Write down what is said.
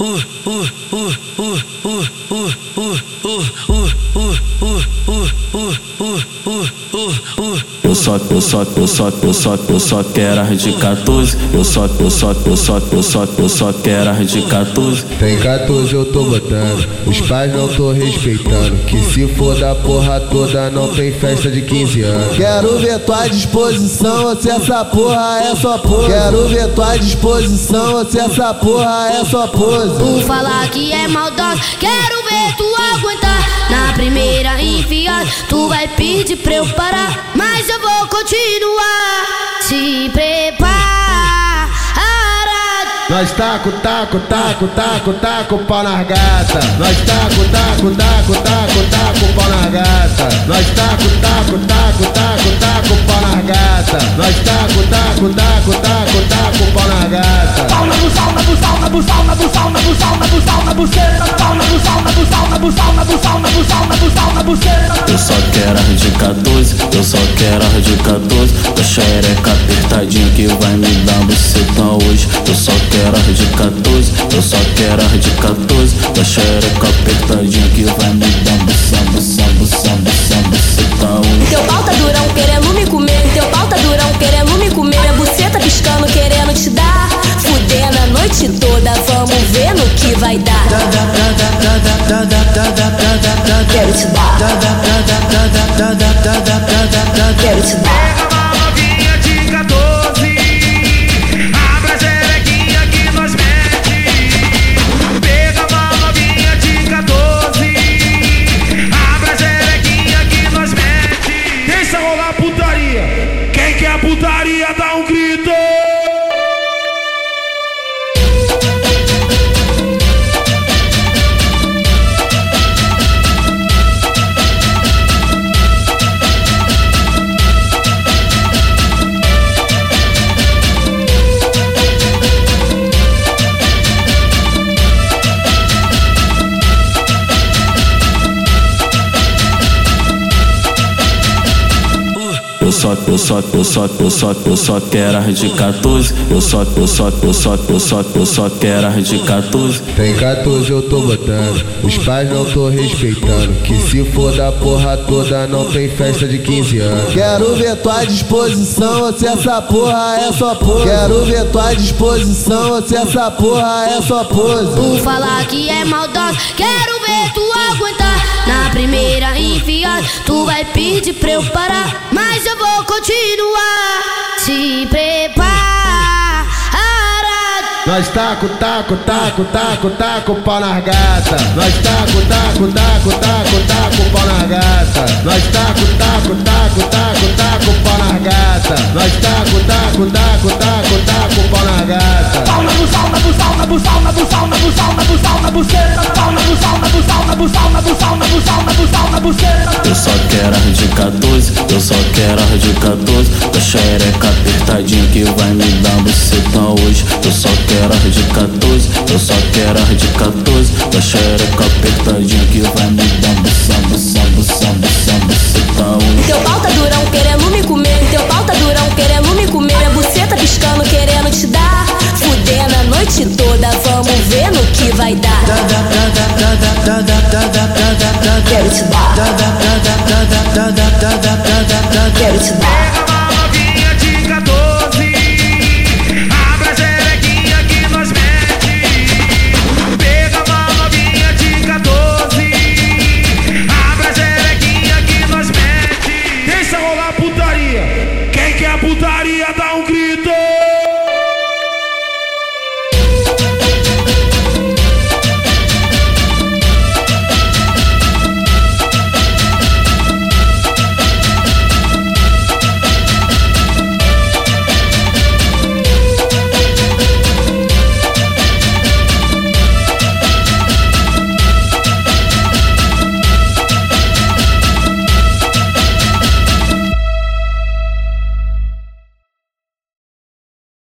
Eu só, eu só, eu só, eu só, eu só quero as de 14. Eu só, eu só, eu só, eu só, eu só quero as de 14. Tem 14 eu tô botando, os pais não tô respeitando. Que se for da porra toda, não tem festa de 15 anos. Quero ver tua disposição, se essa porra é só pose. Quero ver tua disposição, se essa porra é só pose. Tu falar que é maldosa, quero ver tu aguentar. Na primeira enfiada, tu vai pedir pra eu parar. Mas eu continuar. Se prepara. Nós taco, taco, taco, taco, taco pau nas gata. Nós taco, taco, taco, taco, taco pau nas gata. Nós taco, taco, taco, taco, taco Eu só quero de 14, eu só quero de 14. Da xereca apertadinha que vai me dar bucetão hoje. Eu só quero de 14, eu só quero de 14. Da xereca apertadinha que vai me dar buçã, buçã, buçã, buçã, bucetão hoje. Teu pau tá durão querendo me comer, teu pau tá durão querendo me comer. Minha buceta piscando querendo te dar. Fudendo a noite toda, vamos ver no que vai dar. Quero te dar. Só, eu só, eu só, eu só, eu só quero as de 14. Eu só, eu só, eu só, eu só, eu só quero as de 14. Tem 14 eu tô botando, os pais não tô respeitando. Que se for da porra toda, não tem festa de 15 anos. Quero ver tua disposição, se essa porra é só pose. Quero ver tua disposição, se essa porra é só pose. Tu falar que é maldosa, quero ver tu aguentar. Na primeira enfiada, tu vai pedir pra eu parar. Nós taco, taco, taco, taco, taco pau nas gata. Nós taco, taco, taco, taco, taco pau nas gata. Nós taco, taco, taco, taco, taco pau nas gata. Nós taco, taco, taco, taco eu só quero as de 14. Da xereca apertadinha que vai me dar bucetão hoje. Eu só quero as de 14, eu só quero as de 14. Da xereca apertadinha que vai me dar buçã, buçã, buçã, bucetão hoje. Teu pau tá durão querendo me comer, teu pau tá durão querendo me comer. Minha buceta piscando querendo te dar. Fudendo a noite toda, vamos ver no que vai dar. Quero te dar. Quero te